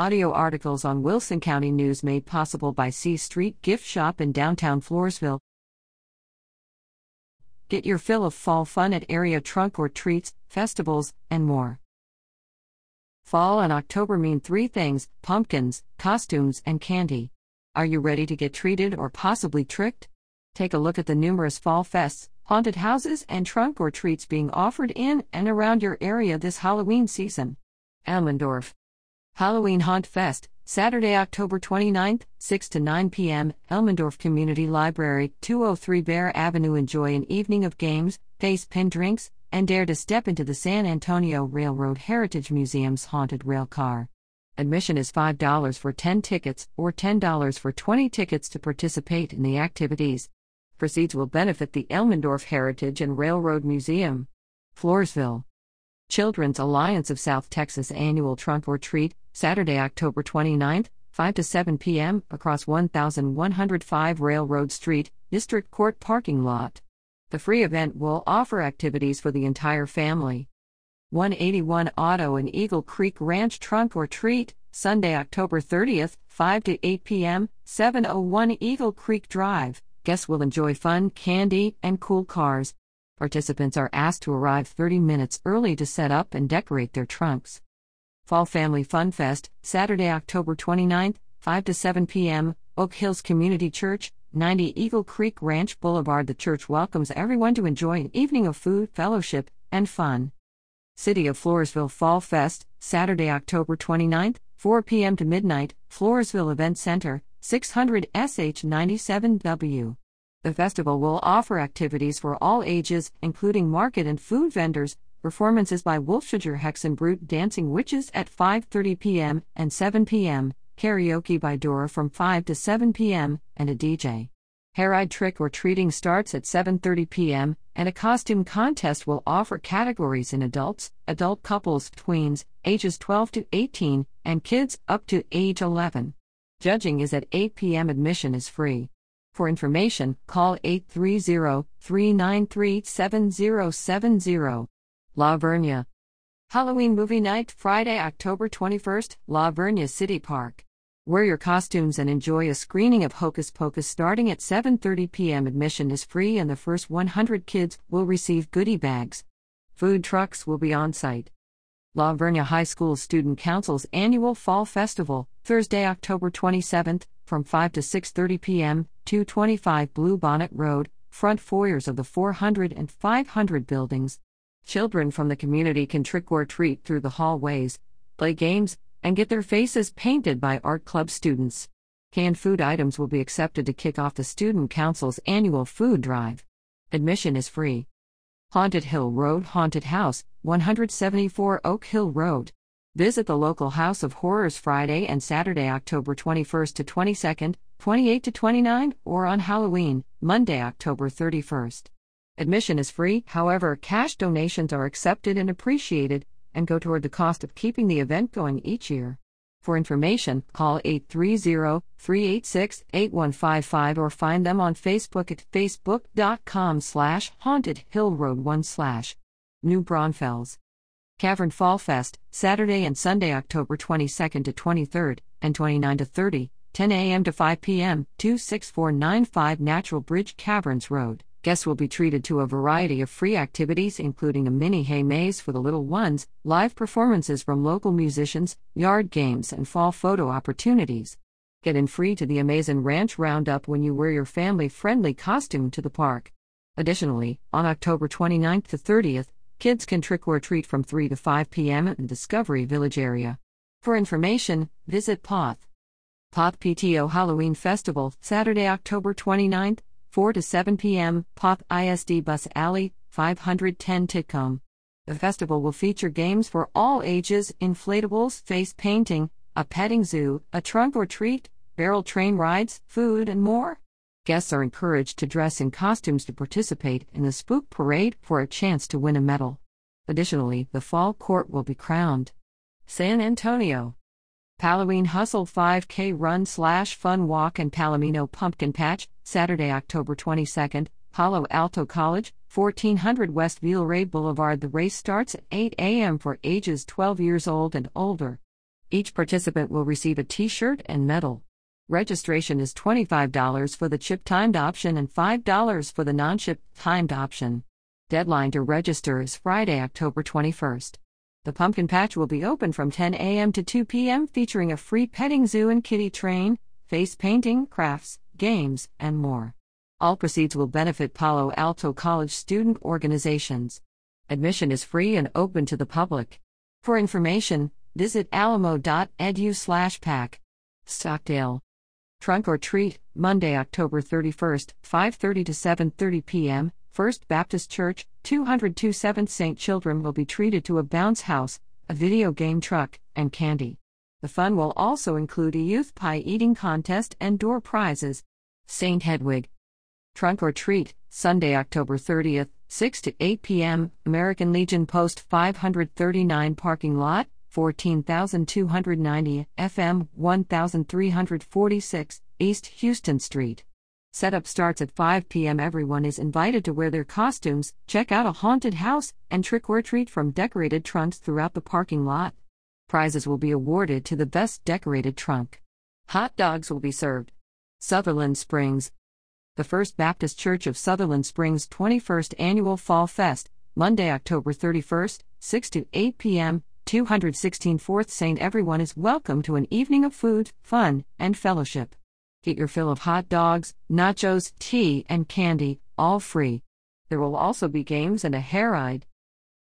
Audio articles on Wilson County News made possible by C Street Gift Shop in downtown Floresville. Get your fill of fall fun at area trunk or treats, festivals, and more. Fall and October mean three things pumpkins, costumes, and candy. Are you ready to get treated or possibly tricked? Take a look at the numerous fall fests, haunted houses, and trunk or treats being offered in and around your area this Halloween season. Elmendorf Halloween Haunt Fest, Saturday, October 29th, 6 to 9 p.m., Elmendorf Community Library, 203 Bear Avenue. Enjoy an evening of games, face pin drinks, and dare to step into the San Antonio Railroad Heritage Museum's haunted rail car. Admission is $5 for 10 tickets or $10 for 20 tickets to participate in the activities. Proceeds will benefit the Elmendorf Heritage and Railroad Museum. Floresville. Children's Alliance of South Texas Annual Trunk or Treat, Saturday, October 29th, 5 to 7 p.m., across 1105 Railroad Street, District Court parking lot. The free event will offer activities for the entire family. 181 Auto and Eagle Creek Ranch Trunk or Treat, Sunday, October 30th, 5 to 8 p.m., 701 Eagle Creek Drive. Guests will enjoy fun, candy, and cool cars. Participants are asked to arrive 30 minutes early to set up and decorate their trunks. Fall Family Fun Fest, Saturday, October 29th, 5 to 7 p.m., Oak Hills Community Church, 90 Eagle Creek Ranch Boulevard. The church welcomes everyone to enjoy an evening of food, fellowship, and fun. City of Floresville Fall Fest, Saturday, October 29th, 4 p.m. to midnight, Floresville Event Center, 600 SH 97W. The festival will offer activities for all ages, including market and food vendors, performances by Wolfshiger Hexenbrut Dancing Witches at 5:30 p.m. and 7 p.m., karaoke by Dora from 5 to 7 p.m., and a DJ. Hayride trick or treating starts at 7:30 p.m., and a costume contest will offer categories in adults, adult couples, tweens, ages 12 to 18, and kids up to age 11. Judging is at 8 p.m. Admission is free. For information, call 830 393 7070. La Vernia. Halloween Movie Night, Friday, October 21st, La Vernia City Park. Wear your costumes and enjoy a screening of Hocus Pocus starting at 7:30 p.m. Admission is free and the first 100 kids will receive goodie bags. Food trucks will be on site. La Vernia High School Student Council's annual Fall Festival, Thursday, October 27th, from 5 to 6:30 p.m., 225 Blue Bonnet Road, front foyers of the 400 and 500 buildings. Children from the community can trick or treat through the hallways, play games, and get their faces painted by art club students. Canned food items will be accepted to kick off the Student Council's annual food drive. Admission is free. Haunted Hill Road Haunted House, 174 Oak Hill Road. Visit the local House of Horrors Friday and Saturday, October 21st to 22nd, 28 to 29, or on Halloween, Monday, October 31st. Admission is free, however, cash donations are accepted and appreciated and go toward the cost of keeping the event going each year. For information, call 830 386 8155 or find them on Facebook at facebook.com slash haunted hill road 1 slash New Braunfels. Cavern Fall Fest, Saturday and Sunday, October 22nd to 23rd, and 29 to 30, 10 a.m. to 5 p.m., 26495 Natural Bridge Caverns Road. Guests will be treated to a variety of free activities, including a mini hay maze for the little ones, live performances from local musicians, yard games, and fall photo opportunities. Get in free to the Amazing Ranch Roundup when you wear your family friendly costume to the park. Additionally, on October 29th to 30th, kids can trick or treat from 3 to 5 p.m. in the Discovery Village area. For information, visit POTH. POTH PTO Halloween Festival, Saturday, October 29th, 4 to 7 p.m., Poth ISD Bus Alley, 510 Titcomb. The festival will feature games for all ages, inflatables, face painting, a petting zoo, a trunk or treat, barrel train rides, food, and more. Guests are encouraged to dress in costumes to participate in the Spook Parade for a chance to win a medal. Additionally, the fall court will be crowned. San Antonio. Halloween Hustle 5K Run Slash Fun Walk and Palomino Pumpkin Patch, Saturday, October 22nd, Palo Alto College, 1400 West Villaret Boulevard. The race starts at 8 a.m. for ages 12 years old and older. Each participant will receive a t shirt and medal. Registration is $25 for the chip timed option and $5 for the non chip timed option. Deadline to register is Friday, October 21st. The pumpkin patch will be open from 10 a.m. to 2 p.m., featuring a free petting zoo and kitty train, face painting, crafts, games, and more. All proceeds will benefit Palo Alto College student organizations. Admission is free and open to the public. For information, visit alamo.edu/pack. Stockdale. Trunk or treat, Monday, October 31st, 5:30 to 7:30 p.m. First Baptist Church, 202 7th St. Children will be treated to a bounce house, a video game truck, and candy. The fun will also include a youth pie eating contest and door prizes. St. Hedwig. Trunk or treat, Sunday, October 30th, 6 to 8 p.m., American Legion Post 539 parking lot, 14290 FM 1346, East Houston Street. Setup starts at 5 p.m. Everyone is invited to wear their costumes, check out a haunted house, and trick or treat from decorated trunks throughout the parking lot. Prizes will be awarded to the best decorated trunk. Hot dogs will be served. Sutherland Springs. The First Baptist Church of Sutherland Springs 21st Annual Fall Fest, Monday, October 31st, 6 to 8 p.m., 216 4th St. Everyone is welcome to an evening of food, fun, and fellowship. Get your fill of hot dogs, nachos, tea, and candy, all free. There will also be games and a hair ride.